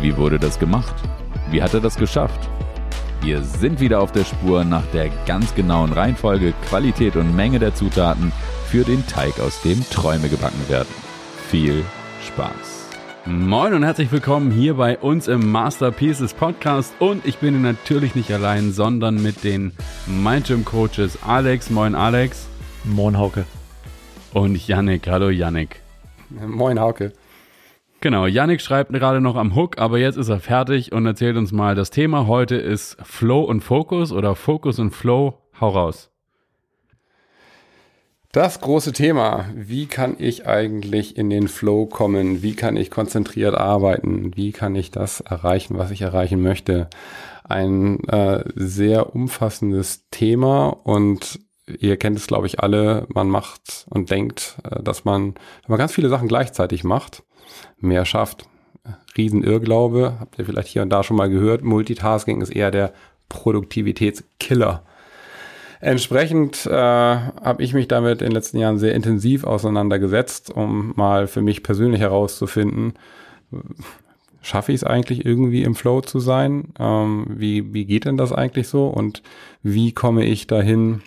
Wie wurde das gemacht? Wie hat er das geschafft? Wir sind wieder auf der Spur nach der ganz genauen Reihenfolge, Qualität und Menge der Zutaten für den Teig, aus dem Träume gebacken werden. Viel Spaß! Moin und herzlich willkommen hier bei uns im Masterpieces Podcast und ich bin natürlich nicht allein, sondern mit den Mind Gym Coaches Alex. Moin Alex. Moin Hauke. Und Yannick. Hallo Yannick. Moin Hauke. Genau, Yannick schreibt gerade noch am Hook, aber jetzt ist er fertig und erzählt uns mal, das Thema heute ist Flow und Fokus oder Fokus und Flow. Hau raus. Das große Thema, wie kann ich eigentlich in den Flow kommen? Wie kann ich konzentriert arbeiten? Wie kann ich das erreichen, was ich erreichen möchte? Ein äh, sehr umfassendes Thema und ihr kennt es, glaube ich, alle. Man macht und denkt, äh, dass man, wenn man ganz viele Sachen gleichzeitig macht, mehr schafft. Riesenirrglaube, habt ihr vielleicht hier und da schon mal gehört. Multitasking ist eher der Produktivitätskiller. Entsprechend äh, habe ich mich damit in den letzten Jahren sehr intensiv auseinandergesetzt, um mal für mich persönlich herauszufinden, schaffe ich es eigentlich irgendwie im Flow zu sein? Ähm, wie, wie geht denn das eigentlich so? Und wie komme ich dahin,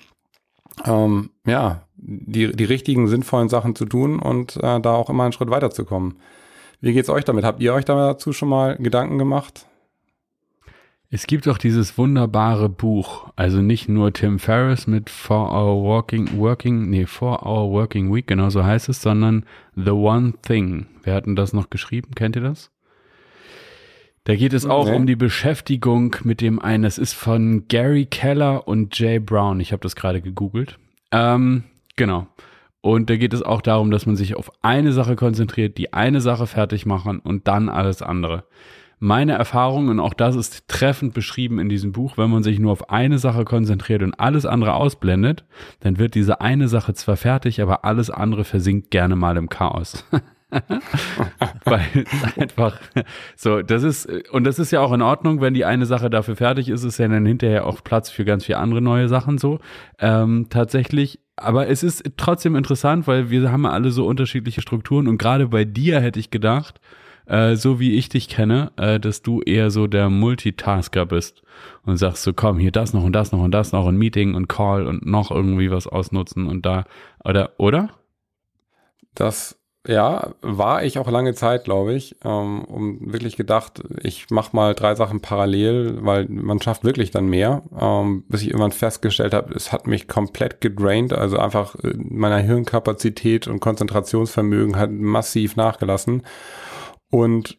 ähm, ja, die, die richtigen, sinnvollen Sachen zu tun und äh, da auch immer einen Schritt weiterzukommen? Wie geht's euch damit? Habt ihr euch dazu schon mal Gedanken gemacht? Es gibt auch dieses wunderbare Buch, also nicht nur Tim Ferriss mit Four Hour Working, Working, nee, Four Hour Working Week, genau so heißt es, sondern The One Thing. Wer hat denn das noch geschrieben? Kennt ihr das? Da geht es auch nee. um die Beschäftigung mit dem einen. Es ist von Gary Keller und Jay Brown. Ich habe das gerade gegoogelt. Ähm, genau. Und da geht es auch darum, dass man sich auf eine Sache konzentriert, die eine Sache fertig machen und dann alles andere. Meine Erfahrung, und auch das ist treffend beschrieben in diesem Buch, wenn man sich nur auf eine Sache konzentriert und alles andere ausblendet, dann wird diese eine Sache zwar fertig, aber alles andere versinkt gerne mal im Chaos. Weil einfach so, das ist, und das ist ja auch in Ordnung, wenn die eine Sache dafür fertig ist, ist ja dann hinterher auch Platz für ganz viele andere neue Sachen so. Ähm, tatsächlich aber es ist trotzdem interessant, weil wir haben alle so unterschiedliche Strukturen und gerade bei dir hätte ich gedacht, äh, so wie ich dich kenne, äh, dass du eher so der Multitasker bist und sagst so, komm, hier das noch und das noch und das noch und Meeting und Call und noch irgendwie was ausnutzen und da, oder, oder? Das ja, war ich auch lange Zeit, glaube ich, ähm, um wirklich gedacht, ich mache mal drei Sachen parallel, weil man schafft wirklich dann mehr, ähm, bis ich irgendwann festgestellt habe, es hat mich komplett gedraint, also einfach äh, meiner Hirnkapazität und Konzentrationsvermögen hat massiv nachgelassen. Und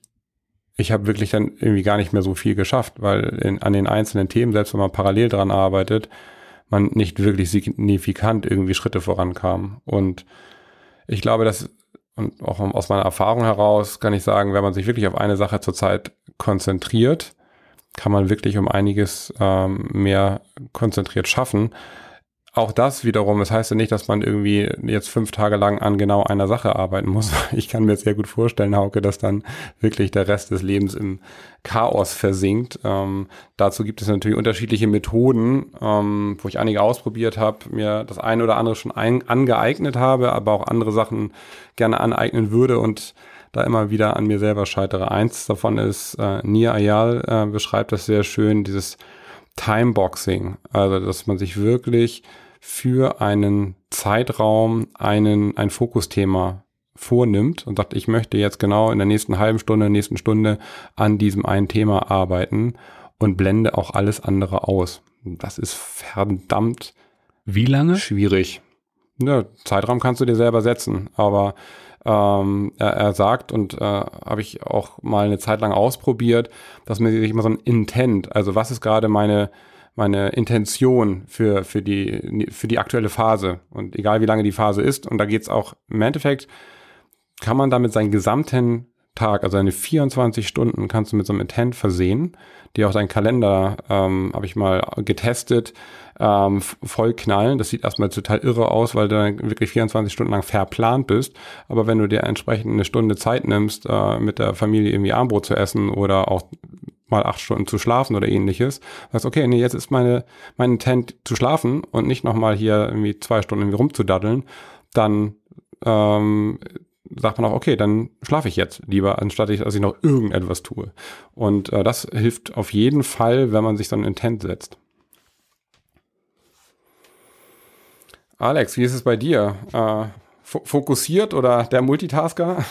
ich habe wirklich dann irgendwie gar nicht mehr so viel geschafft, weil in, an den einzelnen Themen, selbst wenn man parallel dran arbeitet, man nicht wirklich signifikant irgendwie Schritte vorankam und ich glaube, dass und auch aus meiner Erfahrung heraus kann ich sagen, wenn man sich wirklich auf eine Sache zurzeit konzentriert, kann man wirklich um einiges ähm, mehr konzentriert schaffen auch das wiederum, das heißt ja nicht, dass man irgendwie jetzt fünf Tage lang an genau einer Sache arbeiten muss. Ich kann mir sehr gut vorstellen, Hauke, dass dann wirklich der Rest des Lebens im Chaos versinkt. Ähm, dazu gibt es natürlich unterschiedliche Methoden, ähm, wo ich einige ausprobiert habe, mir das eine oder andere schon ein, angeeignet habe, aber auch andere Sachen gerne aneignen würde und da immer wieder an mir selber scheitere. Eins davon ist, äh, Nia Ayal äh, beschreibt das sehr schön, dieses Timeboxing. Also, dass man sich wirklich für einen Zeitraum einen, ein Fokusthema vornimmt und sagt, ich möchte jetzt genau in der nächsten halben Stunde, nächsten Stunde an diesem einen Thema arbeiten und blende auch alles andere aus. Das ist verdammt wie lange schwierig. Ja, Zeitraum kannst du dir selber setzen, aber ähm, er, er sagt und äh, habe ich auch mal eine Zeit lang ausprobiert, dass man sich immer so ein Intent, also was ist gerade meine meine Intention für, für, die, für die aktuelle Phase. Und egal wie lange die Phase ist, und da geht's auch im Endeffekt, kann man damit seinen gesamten Tag, also eine 24 Stunden, kannst du mit so einem Intent versehen, die auch deinen Kalender, ähm, habe ich mal getestet, ähm, voll knallen. Das sieht erstmal total irre aus, weil du dann wirklich 24 Stunden lang verplant bist. Aber wenn du dir entsprechend eine Stunde Zeit nimmst, äh, mit der Familie irgendwie Armbrot zu essen oder auch mal acht Stunden zu schlafen oder ähnliches. Sagst, okay, nee, jetzt ist meine, mein Intent zu schlafen und nicht nochmal hier irgendwie zwei Stunden irgendwie rumzudaddeln, dann ähm, sagt man auch, okay, dann schlafe ich jetzt lieber, anstatt ich, dass ich noch irgendetwas tue. Und äh, das hilft auf jeden Fall, wenn man sich so ein Intent setzt. Alex, wie ist es bei dir? Äh, fokussiert oder der Multitasker?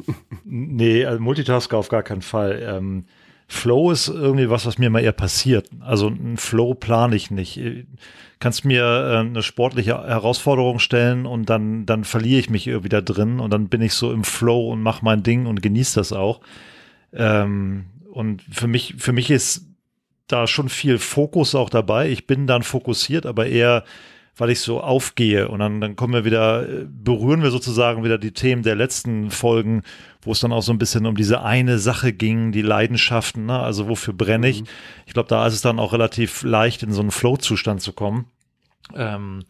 nee, also Multitasker auf gar keinen Fall. Ähm, Flow ist irgendwie was, was mir mal eher passiert. Also ein Flow plane ich nicht. Kannst mir äh, eine sportliche Herausforderung stellen und dann, dann verliere ich mich irgendwie da drin und dann bin ich so im Flow und mache mein Ding und genieße das auch. Ähm, und für mich, für mich ist da schon viel Fokus auch dabei. Ich bin dann fokussiert, aber eher weil ich so aufgehe und dann, dann kommen wir wieder, äh, berühren wir sozusagen wieder die Themen der letzten Folgen, wo es dann auch so ein bisschen um diese eine Sache ging, die Leidenschaften, ne? also wofür brenne ich. Mhm. Ich glaube, da ist es dann auch relativ leicht, in so einen Flow-Zustand zu kommen. Ähm,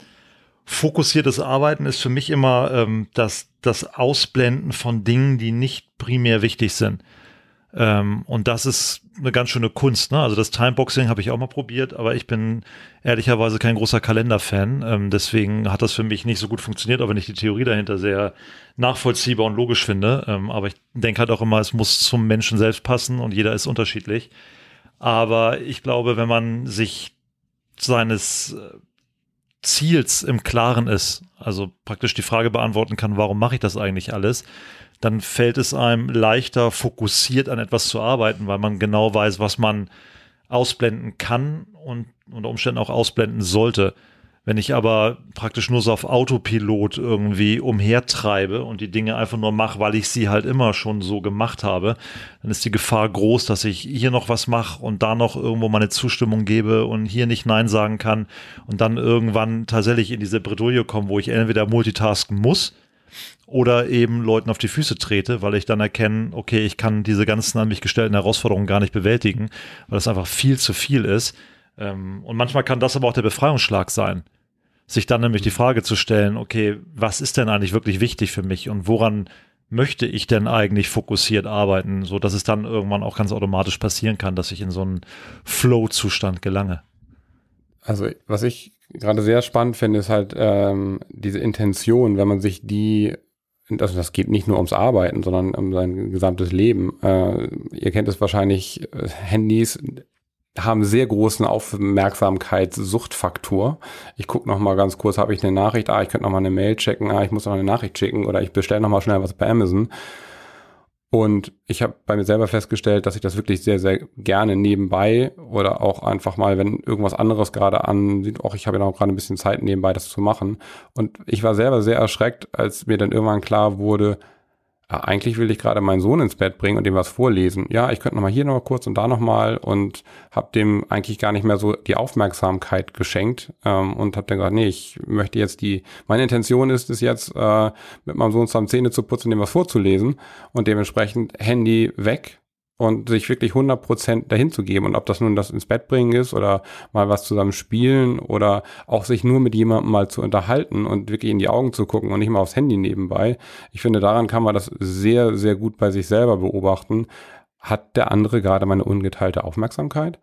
fokussiertes Arbeiten ist für mich immer ähm, das, das Ausblenden von Dingen, die nicht primär wichtig sind. Ähm, und das ist eine ganz schöne Kunst. Ne? Also das Timeboxing habe ich auch mal probiert, aber ich bin ehrlicherweise kein großer Kalenderfan. Ähm, deswegen hat das für mich nicht so gut funktioniert, auch wenn ich die Theorie dahinter sehr nachvollziehbar und logisch finde. Ähm, aber ich denke halt auch immer, es muss zum Menschen selbst passen und jeder ist unterschiedlich. Aber ich glaube, wenn man sich seines äh, Ziels im Klaren ist, also praktisch die Frage beantworten kann, warum mache ich das eigentlich alles, dann fällt es einem leichter, fokussiert an etwas zu arbeiten, weil man genau weiß, was man ausblenden kann und unter Umständen auch ausblenden sollte. Wenn ich aber praktisch nur so auf Autopilot irgendwie umhertreibe und die Dinge einfach nur mache, weil ich sie halt immer schon so gemacht habe, dann ist die Gefahr groß, dass ich hier noch was mache und da noch irgendwo meine Zustimmung gebe und hier nicht Nein sagen kann und dann irgendwann tatsächlich in diese Bredouille komme, wo ich entweder multitasken muss, oder eben Leuten auf die Füße trete, weil ich dann erkenne, okay, ich kann diese ganzen an mich gestellten Herausforderungen gar nicht bewältigen, weil das einfach viel zu viel ist. Ähm, und manchmal kann das aber auch der Befreiungsschlag sein, sich dann nämlich die Frage zu stellen, okay, was ist denn eigentlich wirklich wichtig für mich und woran möchte ich denn eigentlich fokussiert arbeiten, so dass es dann irgendwann auch ganz automatisch passieren kann, dass ich in so einen Flow-Zustand gelange. Also was ich gerade sehr spannend finde, ist halt ähm, diese Intention, wenn man sich die also das geht nicht nur ums Arbeiten, sondern um sein gesamtes Leben. Äh, ihr kennt es wahrscheinlich, äh, Handys haben sehr großen Aufmerksamkeitssuchtfaktor. Ich gucke noch mal ganz kurz, habe ich eine Nachricht, ah, ich könnte noch mal eine Mail checken, ah, ich muss noch eine Nachricht schicken oder ich bestelle noch mal schnell was bei Amazon. Und ich habe bei mir selber festgestellt, dass ich das wirklich sehr, sehr gerne nebenbei oder auch einfach mal, wenn irgendwas anderes gerade ansieht, auch ich habe ja noch gerade ein bisschen Zeit nebenbei, das zu machen. Und ich war selber sehr erschreckt, als mir dann irgendwann klar wurde, eigentlich will ich gerade meinen Sohn ins Bett bringen und dem was vorlesen. Ja, ich könnte noch mal hier noch mal kurz und da noch mal und habe dem eigentlich gar nicht mehr so die Aufmerksamkeit geschenkt ähm, und habe dann gesagt, nee, ich möchte jetzt die, meine Intention ist es jetzt, äh, mit meinem Sohn zusammen Zähne zu putzen, dem was vorzulesen und dementsprechend Handy weg und sich wirklich 100% dahin zu geben. Und ob das nun das ins Bett bringen ist oder mal was zusammen spielen oder auch sich nur mit jemandem mal zu unterhalten und wirklich in die Augen zu gucken und nicht mal aufs Handy nebenbei. Ich finde, daran kann man das sehr, sehr gut bei sich selber beobachten. Hat der andere gerade meine ungeteilte Aufmerksamkeit?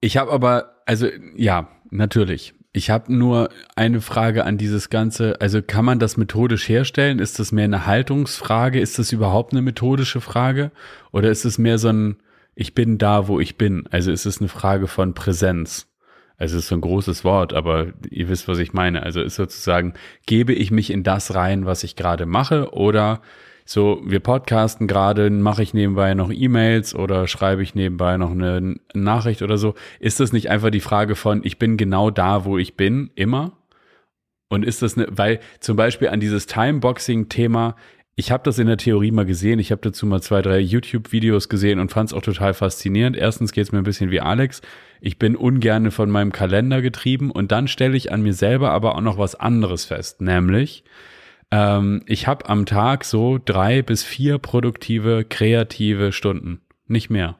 Ich habe aber, also ja, natürlich. Ich habe nur eine Frage an dieses Ganze. Also kann man das methodisch herstellen? Ist das mehr eine Haltungsfrage? Ist das überhaupt eine methodische Frage? Oder ist es mehr so ein, ich bin da, wo ich bin? Also ist es eine Frage von Präsenz? Also es ist so ein großes Wort, aber ihr wisst, was ich meine. Also ist sozusagen, gebe ich mich in das rein, was ich gerade mache? Oder so, wir podcasten gerade, mache ich nebenbei noch E-Mails oder schreibe ich nebenbei noch eine Nachricht oder so. Ist das nicht einfach die Frage von, ich bin genau da, wo ich bin, immer? Und ist das eine, weil zum Beispiel an dieses Timeboxing-Thema, ich habe das in der Theorie mal gesehen, ich habe dazu mal zwei, drei YouTube-Videos gesehen und fand es auch total faszinierend. Erstens geht es mir ein bisschen wie Alex. Ich bin ungerne von meinem Kalender getrieben und dann stelle ich an mir selber aber auch noch was anderes fest, nämlich ähm, ich habe am Tag so drei bis vier produktive, kreative Stunden. Nicht mehr.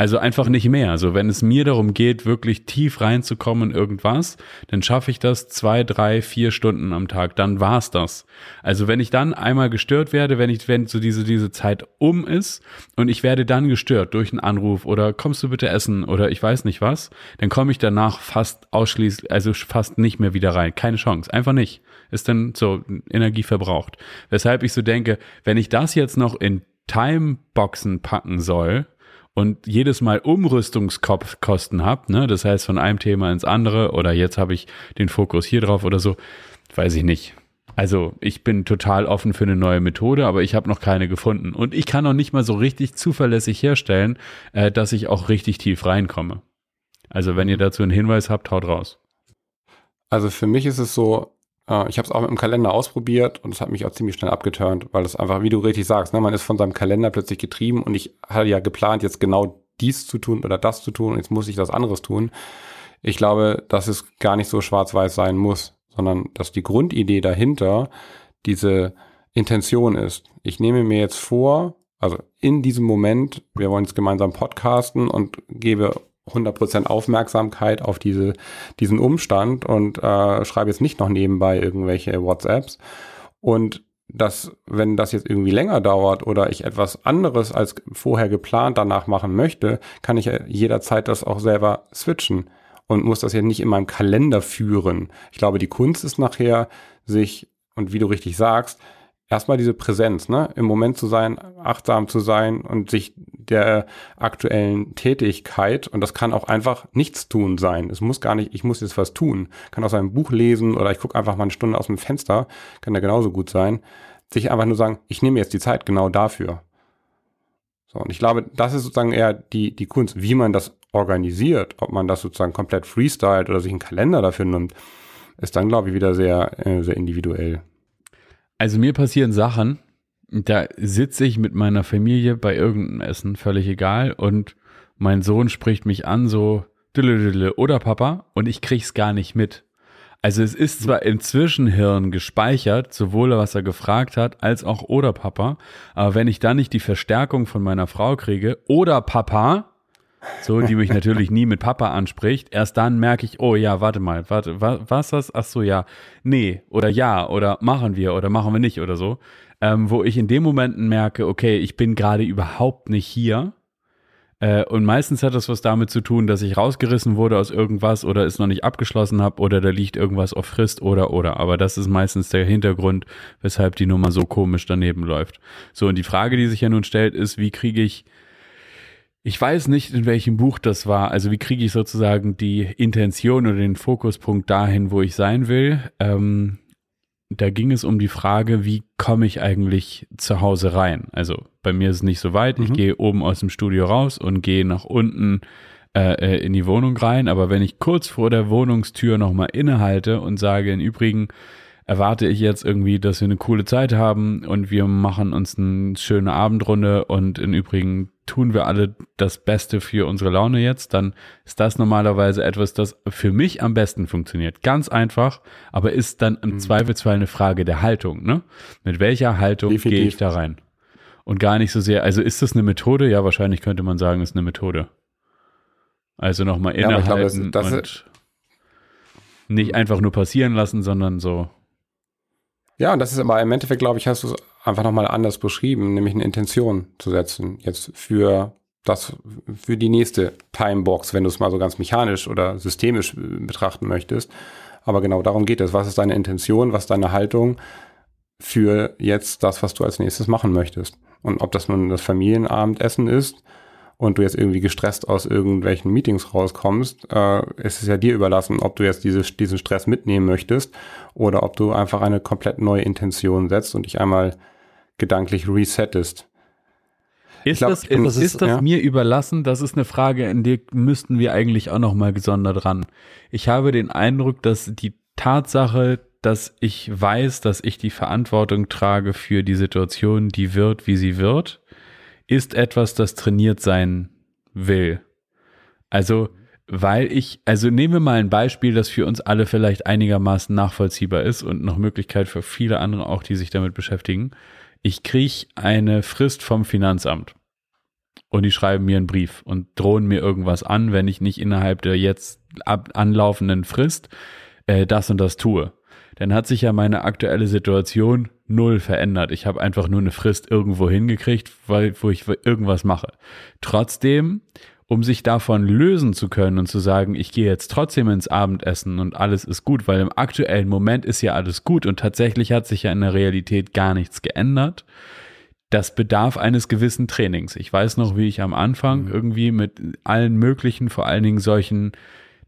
Also einfach nicht mehr. Also wenn es mir darum geht, wirklich tief reinzukommen in irgendwas, dann schaffe ich das zwei, drei, vier Stunden am Tag. Dann war's das. Also wenn ich dann einmal gestört werde, wenn ich, wenn so diese, diese Zeit um ist und ich werde dann gestört durch einen Anruf oder kommst du bitte essen oder ich weiß nicht was, dann komme ich danach fast ausschließlich, also fast nicht mehr wieder rein. Keine Chance. Einfach nicht. Ist dann so Energie verbraucht. Weshalb ich so denke, wenn ich das jetzt noch in Timeboxen packen soll, und jedes Mal Umrüstungskosten habe, ne, das heißt von einem Thema ins andere oder jetzt habe ich den Fokus hier drauf oder so, weiß ich nicht. Also ich bin total offen für eine neue Methode, aber ich habe noch keine gefunden. Und ich kann noch nicht mal so richtig zuverlässig herstellen, äh, dass ich auch richtig tief reinkomme. Also wenn ihr dazu einen Hinweis habt, haut raus. Also für mich ist es so, äh, ich habe es auch mit dem Kalender ausprobiert und es hat mich auch ziemlich schnell abgeturnt, weil es einfach, wie du richtig sagst, ne, man ist von seinem Kalender plötzlich getrieben und ich hatte ja geplant, jetzt genau dies zu tun oder das zu tun und jetzt muss ich das anderes tun. Ich glaube, dass es gar nicht so schwarz-weiß sein muss, sondern dass die Grundidee dahinter diese Intention ist. Ich nehme mir jetzt vor, also in diesem Moment, wir wollen jetzt gemeinsam podcasten und gebe 100% Aufmerksamkeit auf diese, diesen Umstand und äh, schreibe jetzt nicht noch nebenbei irgendwelche WhatsApps. Und dass, wenn das jetzt irgendwie länger dauert oder ich etwas anderes als vorher geplant danach machen möchte, kann ich jederzeit das auch selber switchen und muss das ja nicht in meinem Kalender führen. Ich glaube, die Kunst ist nachher, sich, und wie du richtig sagst, erstmal diese Präsenz, ne, im Moment zu sein, achtsam zu sein und sich der aktuellen Tätigkeit und das kann auch einfach nichts tun sein. Es muss gar nicht, ich muss jetzt was tun. Kann auch sein ein Buch lesen oder ich gucke einfach mal eine Stunde aus dem Fenster, kann da genauso gut sein. Sich einfach nur sagen, ich nehme jetzt die Zeit genau dafür. So, und ich glaube, das ist sozusagen eher die, die Kunst, wie man das organisiert, ob man das sozusagen komplett freestylt oder sich einen Kalender dafür nimmt, ist dann, glaube ich, wieder sehr, äh, sehr individuell. Also mir passieren Sachen, da sitze ich mit meiner Familie bei irgendeinem Essen, völlig egal, und mein Sohn spricht mich an, so, oder Papa, und ich krieg's gar nicht mit. Also es ist zwar im Zwischenhirn gespeichert, sowohl was er gefragt hat, als auch oder Papa, aber wenn ich dann nicht die Verstärkung von meiner Frau kriege, oder Papa, so, die mich natürlich nie mit Papa anspricht. Erst dann merke ich, oh ja, warte mal, warte, wa, was das? Ach so, ja, nee, oder ja, oder machen wir, oder machen wir nicht, oder so. Ähm, wo ich in dem Momenten merke, okay, ich bin gerade überhaupt nicht hier. Äh, und meistens hat das was damit zu tun, dass ich rausgerissen wurde aus irgendwas oder es noch nicht abgeschlossen habe oder da liegt irgendwas auf Frist oder oder. Aber das ist meistens der Hintergrund, weshalb die Nummer so komisch daneben läuft. So, und die Frage, die sich ja nun stellt, ist, wie kriege ich ich weiß nicht, in welchem Buch das war. Also wie kriege ich sozusagen die Intention oder den Fokuspunkt dahin, wo ich sein will. Ähm, da ging es um die Frage, wie komme ich eigentlich zu Hause rein? Also bei mir ist es nicht so weit. Mhm. Ich gehe oben aus dem Studio raus und gehe nach unten äh, äh, in die Wohnung rein. Aber wenn ich kurz vor der Wohnungstür nochmal innehalte und sage, im Übrigen, erwarte ich jetzt irgendwie, dass wir eine coole Zeit haben und wir machen uns eine schöne Abendrunde und im Übrigen tun wir alle das Beste für unsere Laune jetzt, dann ist das normalerweise etwas, das für mich am besten funktioniert. Ganz einfach, aber ist dann im mhm. Zweifelsfall eine Frage der Haltung. Ne? Mit welcher Haltung gehe ich da rein? Und gar nicht so sehr, also ist das eine Methode? Ja, wahrscheinlich könnte man sagen, ist eine Methode. Also nochmal innehalten ja, glaube, das, das und nicht einfach nur passieren lassen, sondern so ja, und das ist aber im Endeffekt, glaube ich, hast du es einfach nochmal anders beschrieben, nämlich eine Intention zu setzen, jetzt für das, für die nächste Timebox, wenn du es mal so ganz mechanisch oder systemisch äh, betrachten möchtest. Aber genau darum geht es. Was ist deine Intention? Was ist deine Haltung für jetzt das, was du als nächstes machen möchtest? Und ob das nun das Familienabendessen ist und du jetzt irgendwie gestresst aus irgendwelchen Meetings rauskommst, äh, ist es ja dir überlassen, ob du jetzt diese, diesen Stress mitnehmen möchtest oder ob du einfach eine komplett neue Intention setzt und dich einmal gedanklich resettest. Ist glaub, das, ist, das, ist das ja? mir überlassen? Das ist eine Frage, in die müssten wir eigentlich auch nochmal gesondert ran. Ich habe den Eindruck, dass die Tatsache, dass ich weiß, dass ich die Verantwortung trage für die Situation, die wird, wie sie wird, ist etwas, das trainiert sein will. Also, weil ich, also nehmen wir mal ein Beispiel, das für uns alle vielleicht einigermaßen nachvollziehbar ist und noch Möglichkeit für viele andere auch, die sich damit beschäftigen. Ich kriege eine Frist vom Finanzamt. und die schreiben mir einen Brief und drohen mir irgendwas an, wenn ich nicht innerhalb der jetzt ab anlaufenden Frist äh, das und das tue. Dann hat sich ja meine aktuelle Situation null verändert. Ich habe einfach nur eine Frist irgendwo hingekriegt, weil, wo ich irgendwas mache. Trotzdem, um sich davon lösen zu können und zu sagen, ich gehe jetzt trotzdem ins Abendessen und alles ist gut, weil im aktuellen Moment ist ja alles gut und tatsächlich hat sich ja in der Realität gar nichts geändert das bedarf eines gewissen Trainings. Ich weiß noch, wie ich am Anfang mhm. irgendwie mit allen möglichen, vor allen Dingen solchen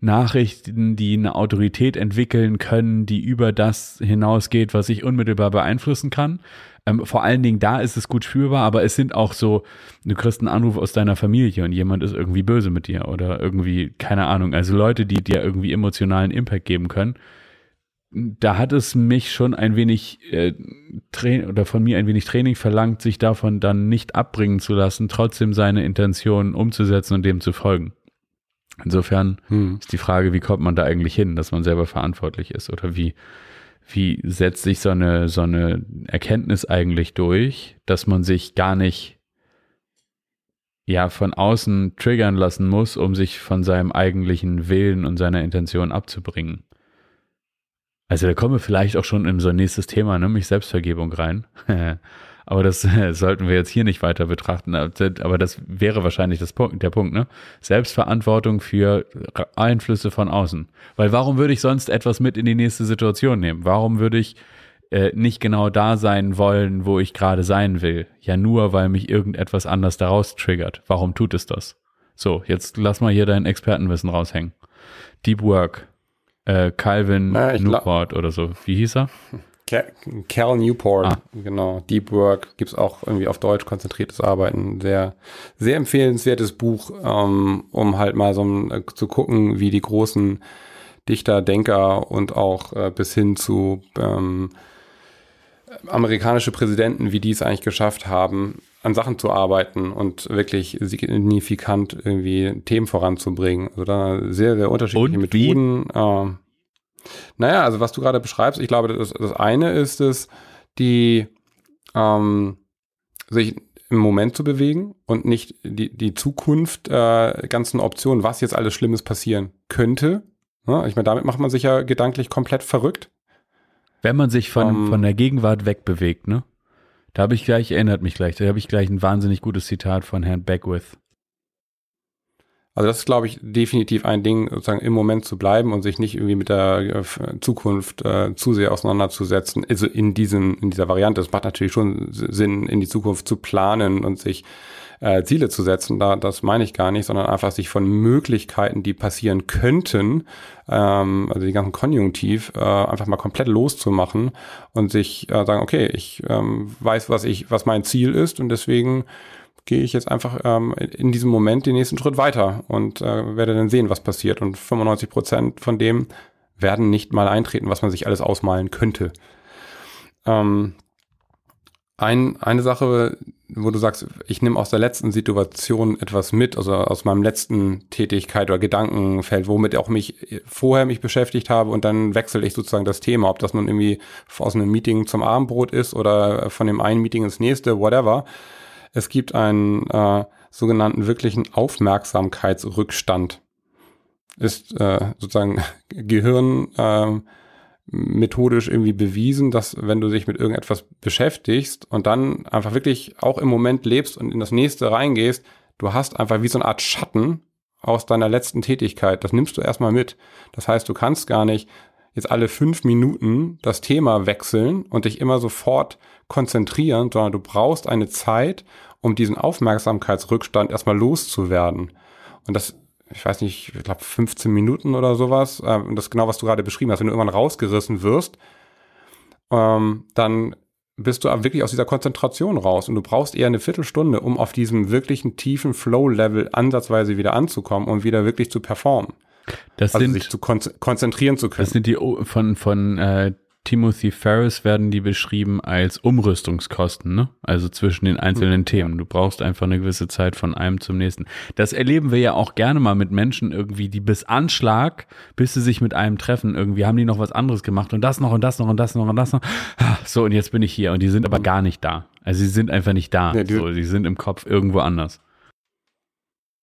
Nachrichten, die eine Autorität entwickeln können, die über das hinausgeht, was ich unmittelbar beeinflussen kann. Ähm, vor allen Dingen da ist es gut spürbar, aber es sind auch so, du kriegst einen Anruf aus deiner Familie und jemand ist irgendwie böse mit dir oder irgendwie, keine Ahnung, also Leute, die dir irgendwie emotionalen Impact geben können da hat es mich schon ein wenig äh, oder von mir ein wenig Training verlangt, sich davon dann nicht abbringen zu lassen, trotzdem seine Intention umzusetzen und dem zu folgen. Insofern hm. ist die Frage, wie kommt man da eigentlich hin, dass man selber verantwortlich ist oder wie wie setzt sich so eine so eine Erkenntnis eigentlich durch, dass man sich gar nicht ja von außen triggern lassen muss, um sich von seinem eigentlichen Willen und seiner Intention abzubringen. Also da kommen wir vielleicht auch schon in so ein nächstes Thema, nämlich Selbstvergebung rein. aber das sollten wir jetzt hier nicht weiter betrachten. Aber das wäre wahrscheinlich das Punkt, der Punkt, ne? Selbstverantwortung für Einflüsse von außen. Weil warum würde ich sonst etwas mit in die nächste Situation nehmen? Warum würde ich äh, nicht genau da sein wollen, wo ich gerade sein will? Ja, nur weil mich irgendetwas anders daraus triggert. Warum tut es das? So, jetzt lass mal hier dein Expertenwissen raushängen. Deep Work, äh, Calvin Newport oder so. Wie hieß er? Cal Newport, ah. genau. Deep Work gibt es auch irgendwie auf Deutsch konzentriertes Arbeiten. Sehr, sehr empfehlenswertes Buch, ähm, um halt mal so äh, zu gucken, wie die großen Dichter, Denker und auch äh, bis hin zu ähm, amerikanische Präsidenten, wie die es eigentlich geschafft haben, an Sachen zu arbeiten und wirklich signifikant irgendwie Themen voranzubringen. Also da sehr, sehr unterschiedliche und Methoden. Äh, naja, also was du gerade beschreibst, ich glaube, das, das eine ist es, die ähm, sich im Moment zu bewegen und nicht die, die Zukunft, äh, ganzen Optionen, was jetzt alles Schlimmes passieren könnte. Ja, ich meine, damit macht man sich ja gedanklich komplett verrückt. Wenn man sich von, um, ähm, von der Gegenwart wegbewegt, ne? Da habe ich gleich, erinnert mich gleich, da habe ich gleich ein wahnsinnig gutes Zitat von Herrn Beckwith. Also das ist, glaube ich, definitiv ein Ding, sozusagen im Moment zu bleiben und sich nicht irgendwie mit der äh, Zukunft äh, zu sehr auseinanderzusetzen. Also in diesem, in dieser Variante. Es macht natürlich schon Sinn, in die Zukunft zu planen und sich äh, Ziele zu setzen. Da, das meine ich gar nicht, sondern einfach sich von Möglichkeiten, die passieren könnten, ähm, also die ganzen Konjunktiv, äh, einfach mal komplett loszumachen und sich äh, sagen, okay, ich ähm, weiß, was ich, was mein Ziel ist und deswegen gehe ich jetzt einfach ähm, in diesem Moment den nächsten Schritt weiter und äh, werde dann sehen, was passiert. Und 95 Prozent von dem werden nicht mal eintreten, was man sich alles ausmalen könnte. Ähm, ein, eine Sache, wo du sagst, ich nehme aus der letzten Situation etwas mit, also aus meinem letzten Tätigkeit oder Gedankenfeld, womit auch mich vorher mich beschäftigt habe und dann wechsle ich sozusagen das Thema, ob das nun irgendwie aus einem Meeting zum Abendbrot ist oder von dem einen Meeting ins nächste, whatever. Es gibt einen äh, sogenannten wirklichen Aufmerksamkeitsrückstand. Ist äh, sozusagen Gehirn äh, methodisch irgendwie bewiesen, dass wenn du dich mit irgendetwas beschäftigst und dann einfach wirklich auch im Moment lebst und in das nächste reingehst, du hast einfach wie so eine Art Schatten aus deiner letzten Tätigkeit. Das nimmst du erstmal mit. Das heißt, du kannst gar nicht jetzt alle fünf Minuten das Thema wechseln und dich immer sofort konzentrieren, sondern du brauchst eine Zeit, um diesen Aufmerksamkeitsrückstand erstmal loszuwerden. Und das ich weiß nicht, ich glaube 15 Minuten oder sowas. Ähm, das ist genau, was du gerade beschrieben hast. Wenn du irgendwann rausgerissen wirst, ähm, dann bist du wirklich aus dieser Konzentration raus und du brauchst eher eine Viertelstunde, um auf diesem wirklichen tiefen Flow-Level ansatzweise wieder anzukommen und wieder wirklich zu performen. Das also sind, sich zu kon konzentrieren zu können. Das sind die von, von äh, Timothy Ferris werden die beschrieben als Umrüstungskosten, ne? Also zwischen den einzelnen mhm. Themen. Du brauchst einfach eine gewisse Zeit von einem zum nächsten. Das erleben wir ja auch gerne mal mit Menschen irgendwie, die bis Anschlag, bis sie sich mit einem treffen, irgendwie haben die noch was anderes gemacht und das noch und das noch und das noch und das noch. So, und jetzt bin ich hier und die sind aber gar nicht da. Also sie sind einfach nicht da. Ja, so, sie sind im Kopf irgendwo anders.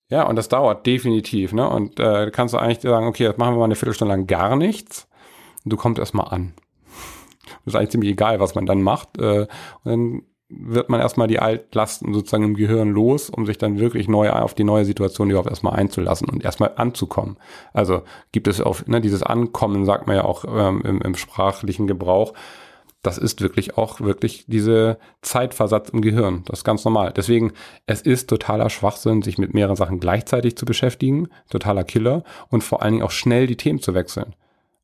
Ja, und das dauert definitiv, ne? Und äh, kannst du eigentlich sagen, okay, jetzt machen wir mal eine Viertelstunde lang gar nichts. Und du kommst erstmal an. Das ist eigentlich ziemlich egal, was man dann macht. Äh, und dann wird man erstmal die Altlasten sozusagen im Gehirn los, um sich dann wirklich neu auf die neue Situation überhaupt erstmal einzulassen und erstmal anzukommen. Also gibt es auf ne, dieses Ankommen, sagt man ja auch ähm, im, im sprachlichen Gebrauch, das ist wirklich auch wirklich diese Zeitversatz im Gehirn. Das ist ganz normal. Deswegen, es ist totaler Schwachsinn, sich mit mehreren Sachen gleichzeitig zu beschäftigen, totaler Killer und vor allen Dingen auch schnell die Themen zu wechseln.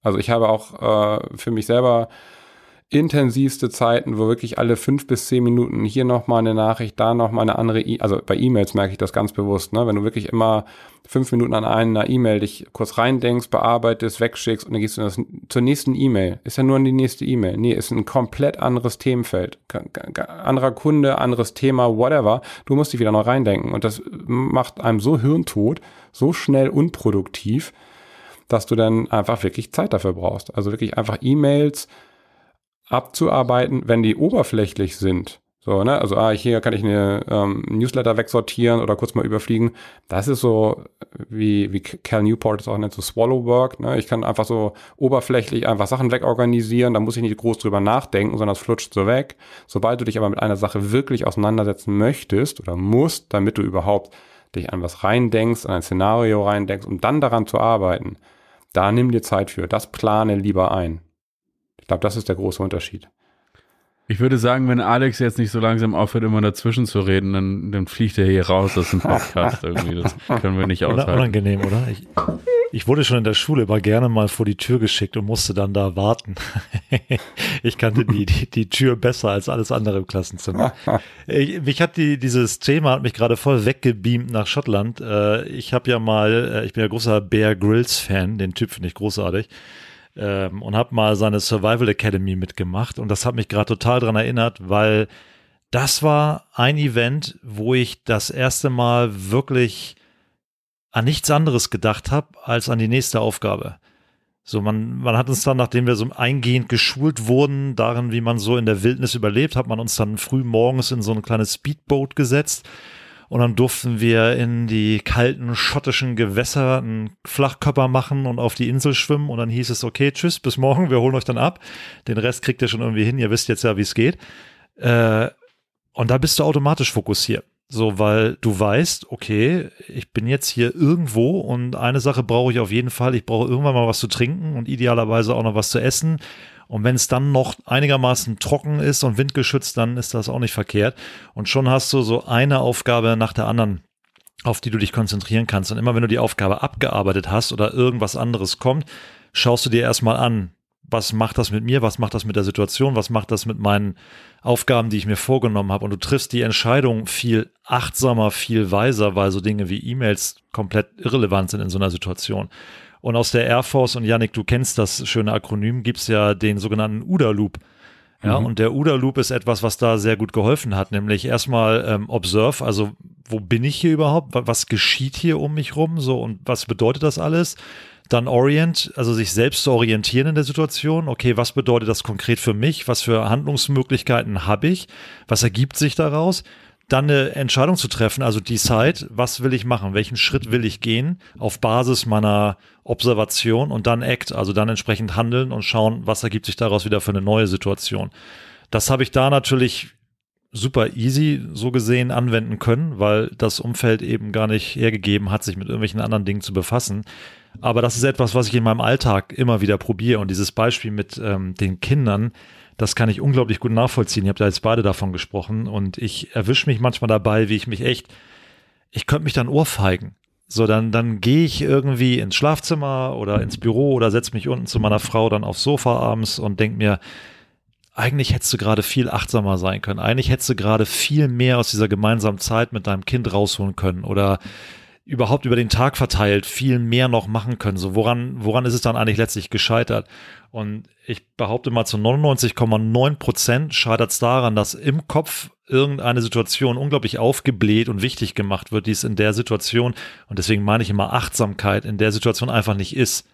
Also ich habe auch äh, für mich selber intensivste Zeiten, wo wirklich alle fünf bis zehn Minuten hier nochmal eine Nachricht, da nochmal eine andere, e also bei E-Mails merke ich das ganz bewusst, ne? wenn du wirklich immer fünf Minuten an einer E-Mail dich kurz reindenkst, bearbeitest, wegschickst und dann gehst du das, zur nächsten E-Mail. Ist ja nur die nächste E-Mail. Nee, ist ein komplett anderes Themenfeld. Anderer Kunde, anderes Thema, whatever. Du musst dich wieder noch reindenken und das macht einem so hirntot, so schnell unproduktiv, dass du dann einfach wirklich Zeit dafür brauchst. Also wirklich einfach E-Mails, abzuarbeiten, wenn die oberflächlich sind. So, ne? Also, ah, hier kann ich eine ähm, Newsletter wegsortieren oder kurz mal überfliegen. Das ist so, wie, wie Cal Newport es auch nennt, so Swallow Work. Ne? Ich kann einfach so oberflächlich einfach Sachen wegorganisieren, da muss ich nicht groß drüber nachdenken, sondern es flutscht so weg. Sobald du dich aber mit einer Sache wirklich auseinandersetzen möchtest oder musst, damit du überhaupt dich an was reindenkst, an ein Szenario reindenkst, um dann daran zu arbeiten, da nimm dir Zeit für. Das plane lieber ein. Ich glaube, das ist der große Unterschied. Ich würde sagen, wenn Alex jetzt nicht so langsam aufhört, immer dazwischen zu reden, dann, dann fliegt er hier raus aus dem Podcast irgendwie. Das können wir nicht aushalten. Unangenehm, oder? Ich, ich wurde schon in der Schule immer gerne mal vor die Tür geschickt und musste dann da warten. ich kannte die, die, die Tür besser als alles andere im Klassenzimmer. Ich, mich hat die, dieses Thema hat mich gerade voll weggebeamt nach Schottland. Äh, ich habe ja mal, äh, ich bin ja großer Bear Grylls Fan, den Typ finde ich großartig ähm, und habe mal seine Survival Academy mitgemacht und das hat mich gerade total dran erinnert, weil das war ein Event, wo ich das erste Mal wirklich an nichts anderes gedacht habe als an die nächste Aufgabe. So, man, man hat uns dann, nachdem wir so eingehend geschult wurden, darin, wie man so in der Wildnis überlebt, hat man uns dann früh morgens in so ein kleines Speedboat gesetzt und dann durften wir in die kalten schottischen Gewässer einen Flachkörper machen und auf die Insel schwimmen. Und dann hieß es, okay, tschüss, bis morgen, wir holen euch dann ab. Den Rest kriegt ihr schon irgendwie hin, ihr wisst jetzt ja, wie es geht. Äh, und da bist du automatisch fokussiert. So, weil du weißt, okay, ich bin jetzt hier irgendwo und eine Sache brauche ich auf jeden Fall. Ich brauche irgendwann mal was zu trinken und idealerweise auch noch was zu essen. Und wenn es dann noch einigermaßen trocken ist und windgeschützt, dann ist das auch nicht verkehrt. Und schon hast du so eine Aufgabe nach der anderen, auf die du dich konzentrieren kannst. Und immer wenn du die Aufgabe abgearbeitet hast oder irgendwas anderes kommt, schaust du dir erstmal an, was macht das mit mir, was macht das mit der Situation, was macht das mit meinen Aufgaben, die ich mir vorgenommen habe. Und du triffst die Entscheidung viel achtsamer, viel weiser, weil so Dinge wie E-Mails komplett irrelevant sind in so einer Situation. Und aus der Air Force, und Yannick, du kennst das schöne Akronym, gibt's ja den sogenannten UDA-Loop. Ja, mhm. und der UDA-Loop ist etwas, was da sehr gut geholfen hat, nämlich erstmal ähm, Observe, also wo bin ich hier überhaupt? Was geschieht hier um mich rum? So, und was bedeutet das alles? Dann Orient, also sich selbst zu orientieren in der Situation. Okay, was bedeutet das konkret für mich? Was für Handlungsmöglichkeiten habe ich? Was ergibt sich daraus? Dann eine Entscheidung zu treffen, also decide, was will ich machen, welchen Schritt will ich gehen auf Basis meiner Observation und dann act, also dann entsprechend handeln und schauen, was ergibt sich daraus wieder für eine neue Situation. Das habe ich da natürlich super easy so gesehen anwenden können, weil das Umfeld eben gar nicht hergegeben hat, sich mit irgendwelchen anderen Dingen zu befassen. Aber das ist etwas, was ich in meinem Alltag immer wieder probiere. Und dieses Beispiel mit ähm, den Kindern, das kann ich unglaublich gut nachvollziehen. Ihr habt ja jetzt beide davon gesprochen und ich erwische mich manchmal dabei, wie ich mich echt, ich könnte mich dann ohrfeigen. So, dann, dann gehe ich irgendwie ins Schlafzimmer oder ins Büro oder setze mich unten zu meiner Frau dann aufs Sofa abends und denke mir, eigentlich hättest du gerade viel achtsamer sein können. Eigentlich hättest du gerade viel mehr aus dieser gemeinsamen Zeit mit deinem Kind rausholen können oder überhaupt über den Tag verteilt viel mehr noch machen können. So woran, woran ist es dann eigentlich letztlich gescheitert? Und ich behaupte mal zu 99,9 Prozent scheitert es daran, dass im Kopf irgendeine Situation unglaublich aufgebläht und wichtig gemacht wird, die es in der Situation, und deswegen meine ich immer Achtsamkeit, in der Situation einfach nicht ist.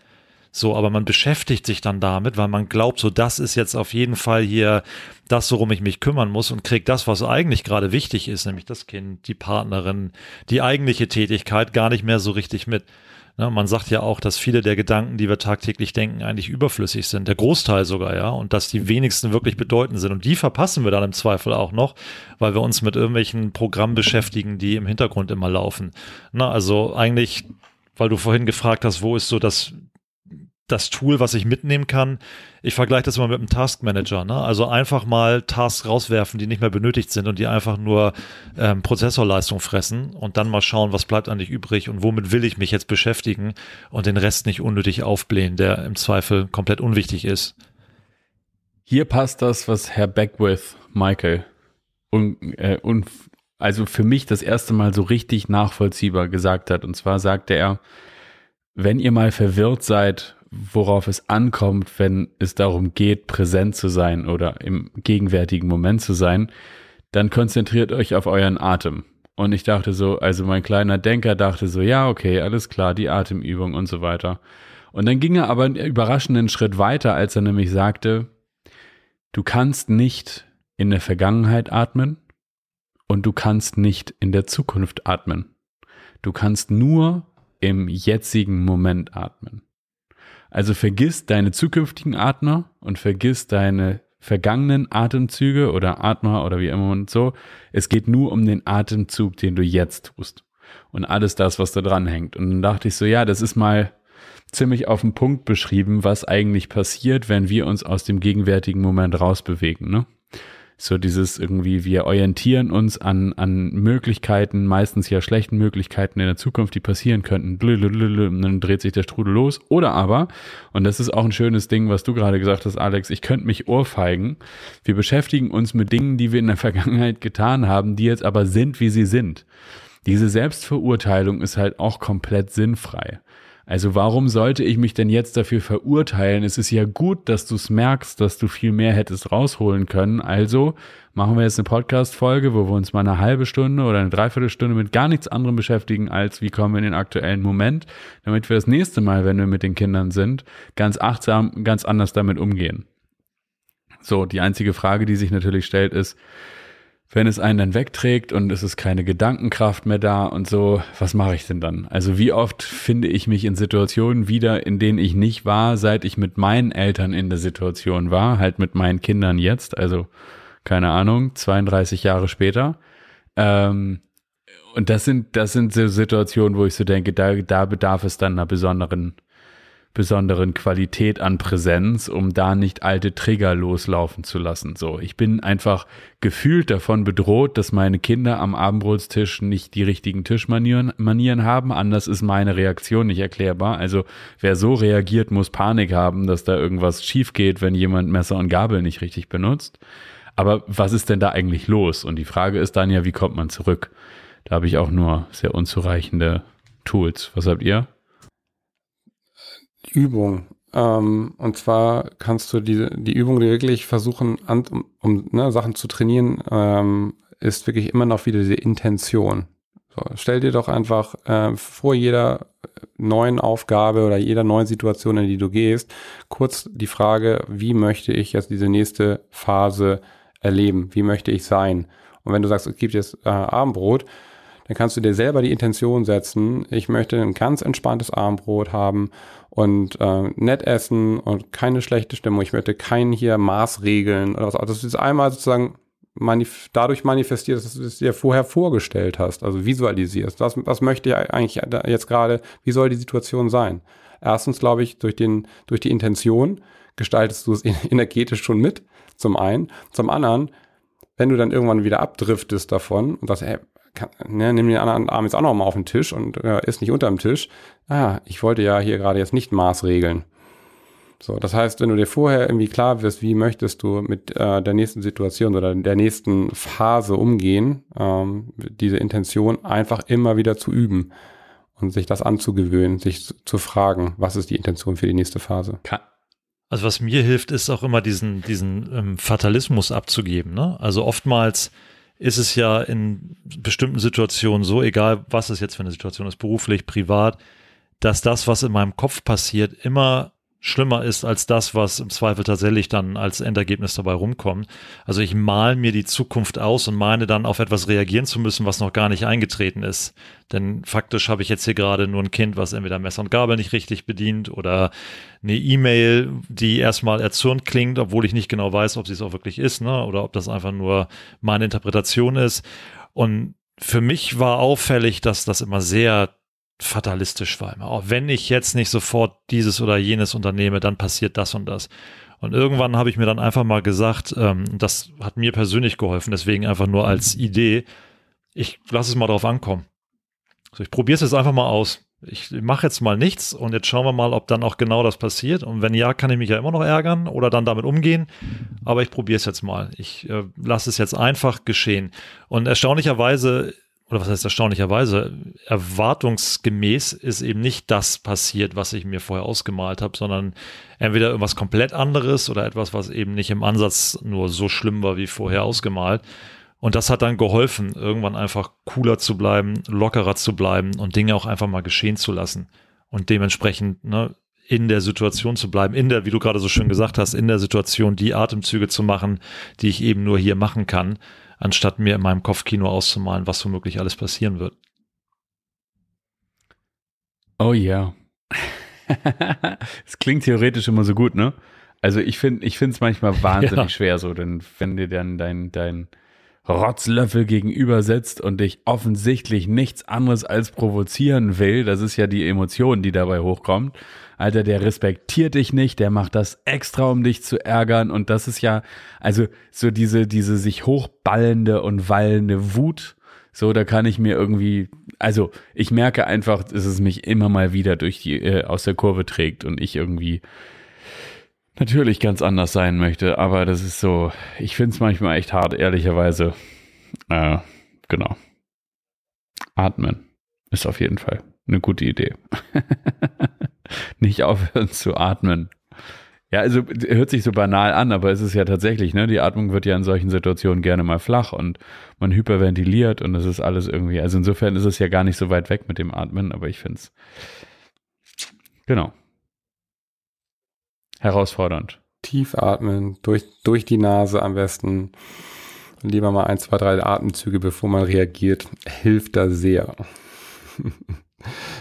So, aber man beschäftigt sich dann damit, weil man glaubt, so das ist jetzt auf jeden Fall hier das, worum ich mich kümmern muss und kriegt das, was eigentlich gerade wichtig ist, nämlich das Kind, die Partnerin, die eigentliche Tätigkeit gar nicht mehr so richtig mit. Ne, man sagt ja auch, dass viele der Gedanken, die wir tagtäglich denken, eigentlich überflüssig sind. Der Großteil sogar, ja. Und dass die wenigsten wirklich bedeutend sind. Und die verpassen wir dann im Zweifel auch noch, weil wir uns mit irgendwelchen Programmen beschäftigen, die im Hintergrund immer laufen. Na, also eigentlich, weil du vorhin gefragt hast, wo ist so das, das Tool, was ich mitnehmen kann. Ich vergleiche das immer mit einem Task Manager. Ne? Also einfach mal Tasks rauswerfen, die nicht mehr benötigt sind und die einfach nur ähm, Prozessorleistung fressen und dann mal schauen, was bleibt eigentlich übrig und womit will ich mich jetzt beschäftigen und den Rest nicht unnötig aufblähen, der im Zweifel komplett unwichtig ist. Hier passt das, was Herr Beckwith, Michael, und, äh, und also für mich das erste Mal so richtig nachvollziehbar gesagt hat. Und zwar sagte er, wenn ihr mal verwirrt seid, worauf es ankommt, wenn es darum geht, präsent zu sein oder im gegenwärtigen Moment zu sein, dann konzentriert euch auf euren Atem. Und ich dachte so, also mein kleiner Denker dachte so, ja, okay, alles klar, die Atemübung und so weiter. Und dann ging er aber einen überraschenden Schritt weiter, als er nämlich sagte, du kannst nicht in der Vergangenheit atmen und du kannst nicht in der Zukunft atmen. Du kannst nur im jetzigen Moment atmen. Also vergiss deine zukünftigen Atmer und vergiss deine vergangenen Atemzüge oder Atmer oder wie immer und so. Es geht nur um den Atemzug, den du jetzt tust. Und alles das, was da dran hängt. Und dann dachte ich so, ja, das ist mal ziemlich auf den Punkt beschrieben, was eigentlich passiert, wenn wir uns aus dem gegenwärtigen Moment rausbewegen. Ne? So dieses irgendwie, wir orientieren uns an, an Möglichkeiten, meistens ja schlechten Möglichkeiten in der Zukunft, die passieren könnten. Und dann dreht sich der Strudel los. Oder aber, und das ist auch ein schönes Ding, was du gerade gesagt hast, Alex, ich könnte mich ohrfeigen. Wir beschäftigen uns mit Dingen, die wir in der Vergangenheit getan haben, die jetzt aber sind, wie sie sind. Diese Selbstverurteilung ist halt auch komplett sinnfrei. Also warum sollte ich mich denn jetzt dafür verurteilen? Es ist ja gut, dass du es merkst, dass du viel mehr hättest rausholen können. Also machen wir jetzt eine Podcast-Folge, wo wir uns mal eine halbe Stunde oder eine Dreiviertelstunde mit gar nichts anderem beschäftigen, als wie kommen wir in den aktuellen Moment, damit wir das nächste Mal, wenn wir mit den Kindern sind, ganz achtsam, ganz anders damit umgehen. So, die einzige Frage, die sich natürlich stellt, ist, wenn es einen dann wegträgt und es ist keine Gedankenkraft mehr da und so, was mache ich denn dann? Also wie oft finde ich mich in Situationen wieder, in denen ich nicht war, seit ich mit meinen Eltern in der Situation war, halt mit meinen Kindern jetzt, also keine Ahnung, 32 Jahre später. Ähm, und das sind, das sind so Situationen, wo ich so denke, da, da bedarf es dann einer besonderen besonderen Qualität an Präsenz, um da nicht alte Trigger loslaufen zu lassen. So, ich bin einfach gefühlt davon bedroht, dass meine Kinder am Abendbrotstisch nicht die richtigen Tischmanieren Manieren haben. Anders ist meine Reaktion nicht erklärbar. Also wer so reagiert, muss Panik haben, dass da irgendwas schief geht, wenn jemand Messer und Gabel nicht richtig benutzt. Aber was ist denn da eigentlich los? Und die Frage ist dann ja, wie kommt man zurück? Da habe ich auch nur sehr unzureichende Tools. Was habt ihr? Übung. Ähm, und zwar kannst du die, die Übung, die wirklich versuchen, an, um, um ne, Sachen zu trainieren, ähm, ist wirklich immer noch wieder diese Intention. So, stell dir doch einfach äh, vor jeder neuen Aufgabe oder jeder neuen Situation, in die du gehst, kurz die Frage, wie möchte ich jetzt diese nächste Phase erleben? Wie möchte ich sein? Und wenn du sagst, es gibt jetzt äh, Abendbrot, dann kannst du dir selber die Intention setzen, ich möchte ein ganz entspanntes Abendbrot haben und äh, nett essen und keine schlechte Stimmung. Ich möchte keinen hier Maßregeln oder was. Also das ist einmal sozusagen manif dadurch manifestiert, dass du es dir vorher vorgestellt hast, also visualisierst. Was, was möchte ich eigentlich jetzt gerade, wie soll die Situation sein? Erstens glaube ich, durch, den, durch die Intention gestaltest du es energetisch schon mit, zum einen. Zum anderen, wenn du dann irgendwann wieder abdriftest davon und sagst, hey, ne, nimm den anderen Arm jetzt auch noch mal auf den Tisch und äh, ist nicht unterm Tisch. Ah, ich wollte ja hier gerade jetzt nicht Maßregeln. So, das heißt, wenn du dir vorher irgendwie klar wirst, wie möchtest du mit äh, der nächsten Situation oder der nächsten Phase umgehen, ähm, diese Intention einfach immer wieder zu üben und sich das anzugewöhnen, sich zu, zu fragen, was ist die Intention für die nächste Phase. Also was mir hilft, ist auch immer diesen, diesen ähm, Fatalismus abzugeben. Ne? Also oftmals ist es ja in bestimmten Situationen so, egal was es jetzt für eine Situation ist, beruflich, privat, dass das, was in meinem Kopf passiert, immer schlimmer ist als das, was im Zweifel tatsächlich dann als Endergebnis dabei rumkommt. Also ich mal mir die Zukunft aus und meine dann auf etwas reagieren zu müssen, was noch gar nicht eingetreten ist. Denn faktisch habe ich jetzt hier gerade nur ein Kind, was entweder Messer und Gabel nicht richtig bedient oder eine E-Mail, die erstmal erzürnt klingt, obwohl ich nicht genau weiß, ob sie es auch wirklich ist, ne? oder ob das einfach nur meine Interpretation ist. Und für mich war auffällig, dass das immer sehr fatalistisch war. Immer, oh, wenn ich jetzt nicht sofort dieses oder jenes unternehme, dann passiert das und das. Und irgendwann habe ich mir dann einfach mal gesagt, ähm, das hat mir persönlich geholfen, deswegen einfach nur als Idee, ich lasse es mal drauf ankommen. So, ich probiere es jetzt einfach mal aus. Ich mache jetzt mal nichts und jetzt schauen wir mal, ob dann auch genau das passiert. Und wenn ja, kann ich mich ja immer noch ärgern oder dann damit umgehen. Aber ich probiere es jetzt mal. Ich äh, lasse es jetzt einfach geschehen. Und erstaunlicherweise oder was heißt erstaunlicherweise, erwartungsgemäß ist eben nicht das passiert, was ich mir vorher ausgemalt habe, sondern entweder irgendwas komplett anderes oder etwas, was eben nicht im Ansatz nur so schlimm war wie vorher ausgemalt. Und das hat dann geholfen, irgendwann einfach cooler zu bleiben, lockerer zu bleiben und Dinge auch einfach mal geschehen zu lassen. Und dementsprechend ne, in der Situation zu bleiben, in der, wie du gerade so schön gesagt hast, in der Situation die Atemzüge zu machen, die ich eben nur hier machen kann anstatt mir in meinem Kopfkino auszumalen, was womöglich alles passieren wird. Oh ja. Es klingt theoretisch immer so gut, ne? Also ich finde, ich finde es manchmal wahnsinnig ja. schwer so, denn wenn dir dann dein, dein Rotzlöffel gegenüber sitzt und dich offensichtlich nichts anderes als provozieren will, das ist ja die Emotion, die dabei hochkommt, Alter, der respektiert dich nicht, der macht das extra, um dich zu ärgern. Und das ist ja, also so diese, diese sich hochballende und wallende Wut. So, da kann ich mir irgendwie, also ich merke einfach, dass es mich immer mal wieder durch die, äh, aus der Kurve trägt und ich irgendwie natürlich ganz anders sein möchte. Aber das ist so, ich finde es manchmal echt hart, ehrlicherweise. Äh, genau. Atmen ist auf jeden Fall eine gute Idee. nicht aufhören zu atmen. Ja, also hört sich so banal an, aber es ist ja tatsächlich, ne? Die Atmung wird ja in solchen Situationen gerne mal flach und man hyperventiliert und das ist alles irgendwie. Also insofern ist es ja gar nicht so weit weg mit dem Atmen, aber ich finde es genau herausfordernd. Tief atmen, durch, durch die Nase am besten. Lieber mal ein, zwei, drei Atemzüge, bevor man reagiert, hilft da sehr.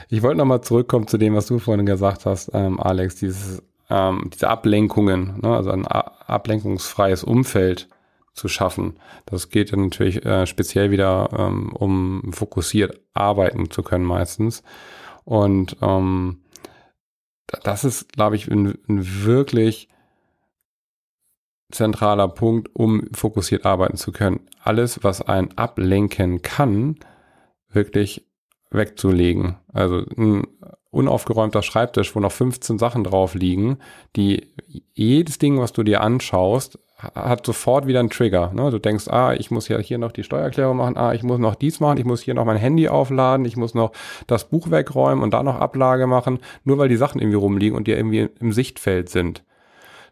Ich wollte nochmal zurückkommen zu dem, was du vorhin gesagt hast, ähm, Alex, dieses, ähm, diese Ablenkungen, ne? also ein ablenkungsfreies Umfeld zu schaffen. Das geht dann natürlich äh, speziell wieder, ähm, um fokussiert arbeiten zu können meistens. Und ähm, das ist, glaube ich, ein, ein wirklich zentraler Punkt, um fokussiert arbeiten zu können. Alles, was einen ablenken kann, wirklich wegzulegen. Also ein unaufgeräumter Schreibtisch, wo noch 15 Sachen drauf liegen, die jedes Ding, was du dir anschaust, hat sofort wieder einen Trigger. Ne? Du denkst, ah, ich muss ja hier noch die Steuererklärung machen, ah, ich muss noch dies machen, ich muss hier noch mein Handy aufladen, ich muss noch das Buch wegräumen und da noch Ablage machen, nur weil die Sachen irgendwie rumliegen und die irgendwie im Sichtfeld sind.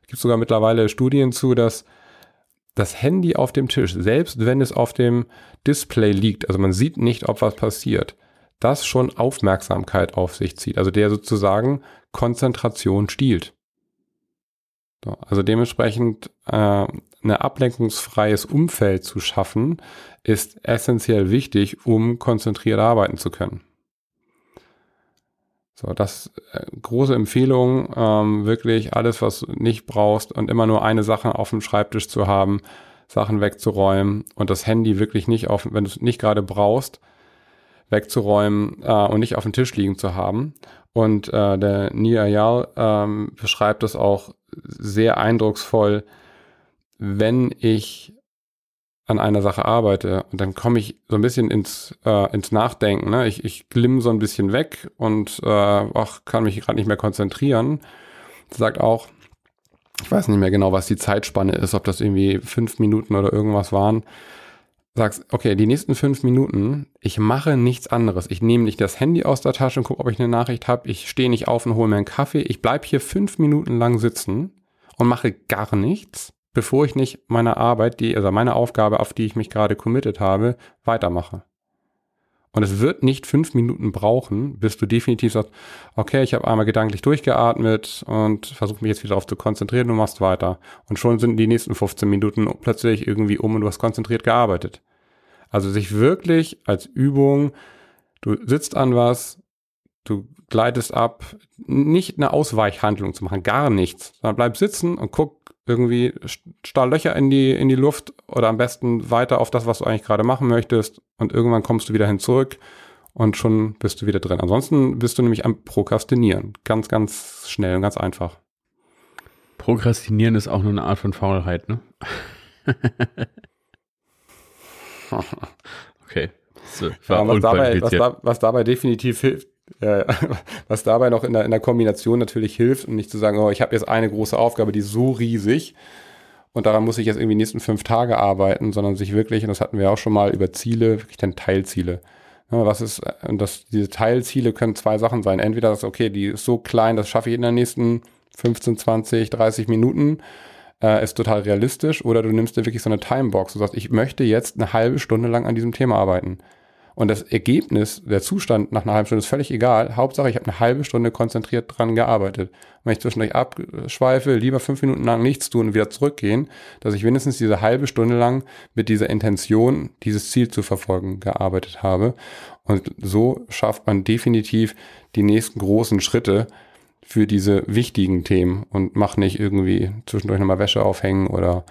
Es gibt sogar mittlerweile Studien zu, dass das Handy auf dem Tisch, selbst wenn es auf dem Display liegt, also man sieht nicht, ob was passiert, das schon Aufmerksamkeit auf sich zieht, also der sozusagen Konzentration stiehlt. So, also dementsprechend äh, ein ablenkungsfreies Umfeld zu schaffen, ist essentiell wichtig, um konzentriert arbeiten zu können. So, das äh, große Empfehlung, ähm, wirklich alles, was du nicht brauchst und immer nur eine Sache auf dem Schreibtisch zu haben, Sachen wegzuräumen und das Handy wirklich nicht auf, wenn du es nicht gerade brauchst, wegzuräumen äh, und nicht auf dem Tisch liegen zu haben. Und äh, der Nia Ayal ähm, beschreibt das auch sehr eindrucksvoll, wenn ich an einer Sache arbeite und dann komme ich so ein bisschen ins, äh, ins Nachdenken. Ne? Ich, ich glimm so ein bisschen weg und äh, ach, kann mich gerade nicht mehr konzentrieren. Sagt auch, ich weiß nicht mehr genau, was die Zeitspanne ist, ob das irgendwie fünf Minuten oder irgendwas waren sagst, okay, die nächsten fünf Minuten, ich mache nichts anderes. Ich nehme nicht das Handy aus der Tasche und gucke, ob ich eine Nachricht habe. Ich stehe nicht auf und hole mir einen Kaffee. Ich bleibe hier fünf Minuten lang sitzen und mache gar nichts, bevor ich nicht meine Arbeit, die, also meine Aufgabe, auf die ich mich gerade committed habe, weitermache. Und es wird nicht fünf Minuten brauchen, bis du definitiv sagst, okay, ich habe einmal gedanklich durchgeatmet und versuche mich jetzt wieder darauf zu konzentrieren und machst weiter. Und schon sind die nächsten 15 Minuten plötzlich irgendwie um und du hast konzentriert gearbeitet. Also sich wirklich als Übung, du sitzt an was, du gleitest ab, nicht eine Ausweichhandlung zu machen, gar nichts, sondern bleib sitzen und guck irgendwie stahl Löcher in die, in die Luft oder am besten weiter auf das, was du eigentlich gerade machen möchtest und irgendwann kommst du wieder hin zurück und schon bist du wieder drin. Ansonsten bist du nämlich am Prokrastinieren. Ganz, ganz schnell und ganz einfach. Prokrastinieren ist auch nur eine Art von Faulheit, ne? okay. So, ja, was, dabei, was, da, was dabei definitiv hilft, ja, was dabei noch in der, in der Kombination natürlich hilft und nicht zu sagen, oh, ich habe jetzt eine große Aufgabe, die ist so riesig und daran muss ich jetzt irgendwie die nächsten fünf Tage arbeiten, sondern sich wirklich, und das hatten wir auch schon mal über Ziele, wirklich dann Teilziele. Ja, was ist, und das, diese Teilziele können zwei Sachen sein. Entweder das, okay, die ist so klein, das schaffe ich in den nächsten 15, 20, 30 Minuten, äh, ist total realistisch, oder du nimmst dir wirklich so eine Timebox und sagst, ich möchte jetzt eine halbe Stunde lang an diesem Thema arbeiten. Und das Ergebnis, der Zustand nach einer halben Stunde ist völlig egal. Hauptsache, ich habe eine halbe Stunde konzentriert dran gearbeitet. wenn ich zwischendurch abschweife, lieber fünf Minuten lang nichts tun und wieder zurückgehen, dass ich wenigstens diese halbe Stunde lang mit dieser Intention, dieses Ziel zu verfolgen, gearbeitet habe. Und so schafft man definitiv die nächsten großen Schritte für diese wichtigen Themen und macht nicht irgendwie zwischendurch nochmal Wäsche aufhängen oder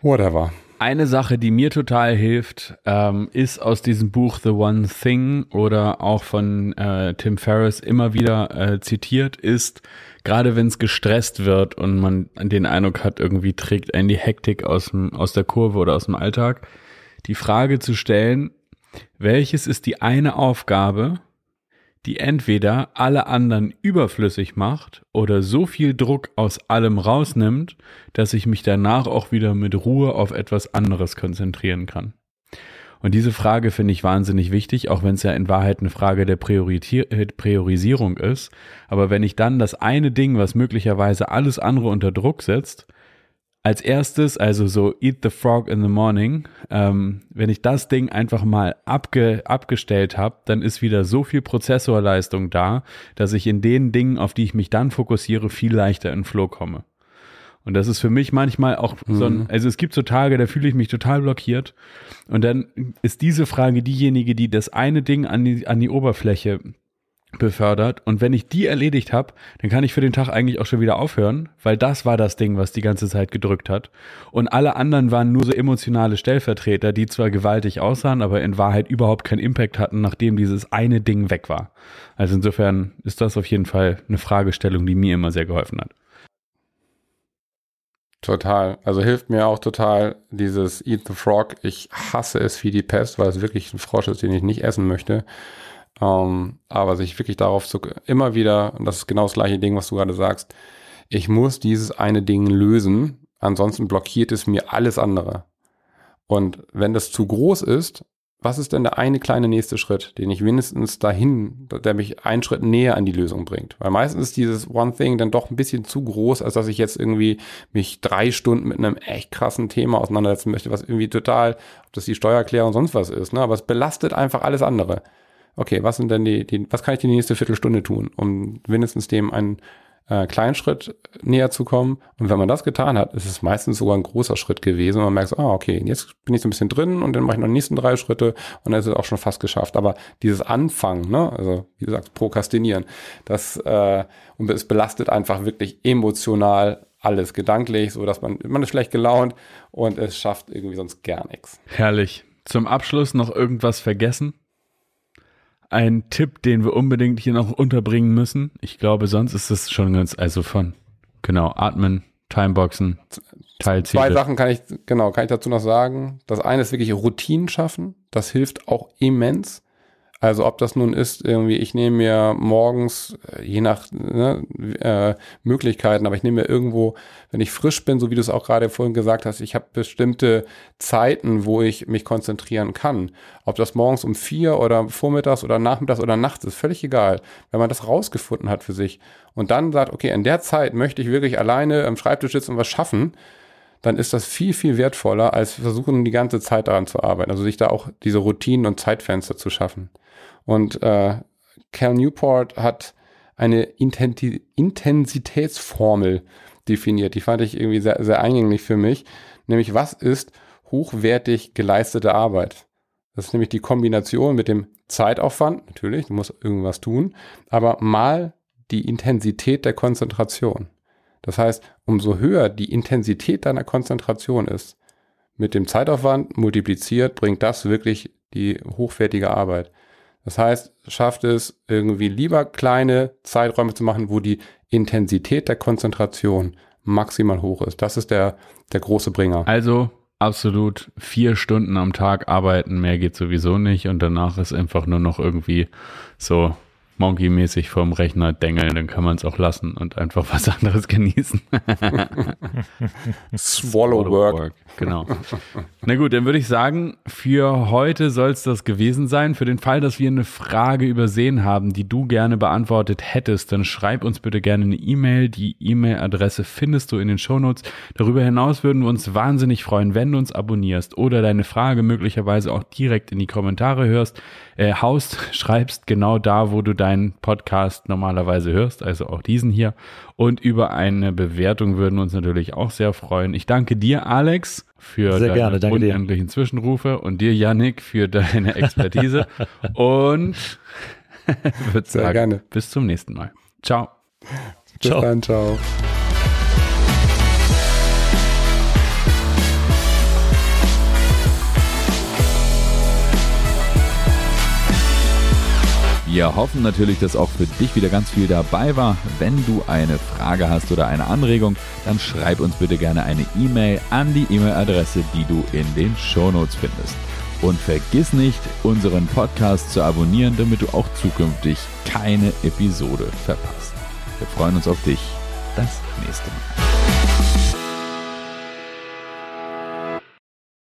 whatever. Eine Sache, die mir total hilft, ähm, ist aus diesem Buch The One Thing oder auch von äh, Tim Ferriss immer wieder äh, zitiert, ist, gerade wenn es gestresst wird und man den Eindruck hat, irgendwie trägt einen die Hektik aus, dem, aus der Kurve oder aus dem Alltag, die Frage zu stellen, welches ist die eine Aufgabe, die entweder alle anderen überflüssig macht oder so viel Druck aus allem rausnimmt, dass ich mich danach auch wieder mit Ruhe auf etwas anderes konzentrieren kann. Und diese Frage finde ich wahnsinnig wichtig, auch wenn es ja in Wahrheit eine Frage der äh, Priorisierung ist. Aber wenn ich dann das eine Ding, was möglicherweise alles andere unter Druck setzt, als erstes, also so Eat the Frog in the Morning, ähm, wenn ich das Ding einfach mal abge, abgestellt habe, dann ist wieder so viel Prozessorleistung da, dass ich in den Dingen, auf die ich mich dann fokussiere, viel leichter in Flow komme. Und das ist für mich manchmal auch so ein, mhm. also es gibt so Tage, da fühle ich mich total blockiert. Und dann ist diese Frage diejenige, die das eine Ding an die, an die Oberfläche befördert. Und wenn ich die erledigt habe, dann kann ich für den Tag eigentlich auch schon wieder aufhören, weil das war das Ding, was die ganze Zeit gedrückt hat. Und alle anderen waren nur so emotionale Stellvertreter, die zwar gewaltig aussahen, aber in Wahrheit überhaupt keinen Impact hatten, nachdem dieses eine Ding weg war. Also insofern ist das auf jeden Fall eine Fragestellung, die mir immer sehr geholfen hat. Total. Also hilft mir auch total dieses Eat the Frog. Ich hasse es wie die Pest, weil es wirklich ein Frosch ist, den ich nicht essen möchte. Ähm, aber sich wirklich darauf zu, immer wieder, und das ist genau das gleiche Ding, was du gerade sagst, ich muss dieses eine Ding lösen, ansonsten blockiert es mir alles andere. Und wenn das zu groß ist, was ist denn der eine kleine nächste Schritt, den ich wenigstens dahin, der mich einen Schritt näher an die Lösung bringt? Weil meistens ist dieses One Thing dann doch ein bisschen zu groß, als dass ich jetzt irgendwie mich drei Stunden mit einem echt krassen Thema auseinandersetzen möchte, was irgendwie total, ob das die Steuererklärung sonst was ist, ne? Aber es belastet einfach alles andere okay, was sind denn die, die, was kann ich die nächste Viertelstunde tun, um mindestens dem einen äh, kleinen Schritt näher zu kommen. Und wenn man das getan hat, ist es meistens sogar ein großer Schritt gewesen. Und man merkt so, ah, okay, jetzt bin ich so ein bisschen drin und dann mache ich noch die nächsten drei Schritte und dann ist es auch schon fast geschafft. Aber dieses Anfangen, ne, also wie du sagst, Prokrastinieren, das äh, und es belastet einfach wirklich emotional alles gedanklich, so dass man, man ist schlecht gelaunt und es schafft irgendwie sonst gar nichts. Herrlich. Zum Abschluss noch irgendwas vergessen? Ein Tipp, den wir unbedingt hier noch unterbringen müssen. Ich glaube, sonst ist es schon ganz, also von, genau, atmen, Timeboxen, Teilziele. Zwei Sachen kann ich, genau, kann ich dazu noch sagen. Das eine ist wirklich Routinen schaffen. Das hilft auch immens. Also ob das nun ist, irgendwie, ich nehme mir morgens, äh, je nach ne, äh, Möglichkeiten, aber ich nehme mir irgendwo, wenn ich frisch bin, so wie du es auch gerade vorhin gesagt hast, ich habe bestimmte Zeiten, wo ich mich konzentrieren kann. Ob das morgens um vier oder vormittags oder nachmittags oder nachts ist, völlig egal. Wenn man das rausgefunden hat für sich und dann sagt, okay, in der Zeit möchte ich wirklich alleine am Schreibtisch sitzen und was schaffen, dann ist das viel, viel wertvoller, als versuchen, die ganze Zeit daran zu arbeiten. Also sich da auch diese Routinen und Zeitfenster zu schaffen. Und äh, Cal Newport hat eine Intensitätsformel definiert. Die fand ich irgendwie sehr, sehr eingänglich für mich. Nämlich, was ist hochwertig geleistete Arbeit? Das ist nämlich die Kombination mit dem Zeitaufwand, natürlich, du musst irgendwas tun, aber mal die Intensität der Konzentration. Das heißt, umso höher die Intensität deiner Konzentration ist, mit dem Zeitaufwand multipliziert, bringt das wirklich die hochwertige Arbeit. Das heißt, schafft es irgendwie lieber kleine Zeiträume zu machen, wo die Intensität der Konzentration maximal hoch ist. Das ist der, der große Bringer. Also absolut vier Stunden am Tag arbeiten, mehr geht sowieso nicht und danach ist einfach nur noch irgendwie so Monkey-mäßig vorm Rechner dengeln, dann kann man es auch lassen und einfach was anderes genießen. Swallow work. Genau. Na gut, dann würde ich sagen, für heute soll es das gewesen sein. Für den Fall, dass wir eine Frage übersehen haben, die du gerne beantwortet hättest, dann schreib uns bitte gerne eine E-Mail. Die E-Mail-Adresse findest du in den Shownotes. Darüber hinaus würden wir uns wahnsinnig freuen, wenn du uns abonnierst oder deine Frage möglicherweise auch direkt in die Kommentare hörst, äh, haust, schreibst, genau da, wo du deinen Podcast normalerweise hörst, also auch diesen hier. Und über eine Bewertung würden wir uns natürlich auch sehr freuen. Ich danke dir, Alex, für sehr deine gerne, unendlichen Zwischenrufe und dir, Yannick, für deine Expertise. und würde sagen, gerne. bis zum nächsten Mal. Ciao. Bis ciao. dann, ciao. Wir hoffen natürlich, dass auch für dich wieder ganz viel dabei war. Wenn du eine Frage hast oder eine Anregung, dann schreib uns bitte gerne eine E-Mail an die E-Mail-Adresse, die du in den Shownotes findest. Und vergiss nicht, unseren Podcast zu abonnieren, damit du auch zukünftig keine Episode verpasst. Wir freuen uns auf dich das nächste Mal.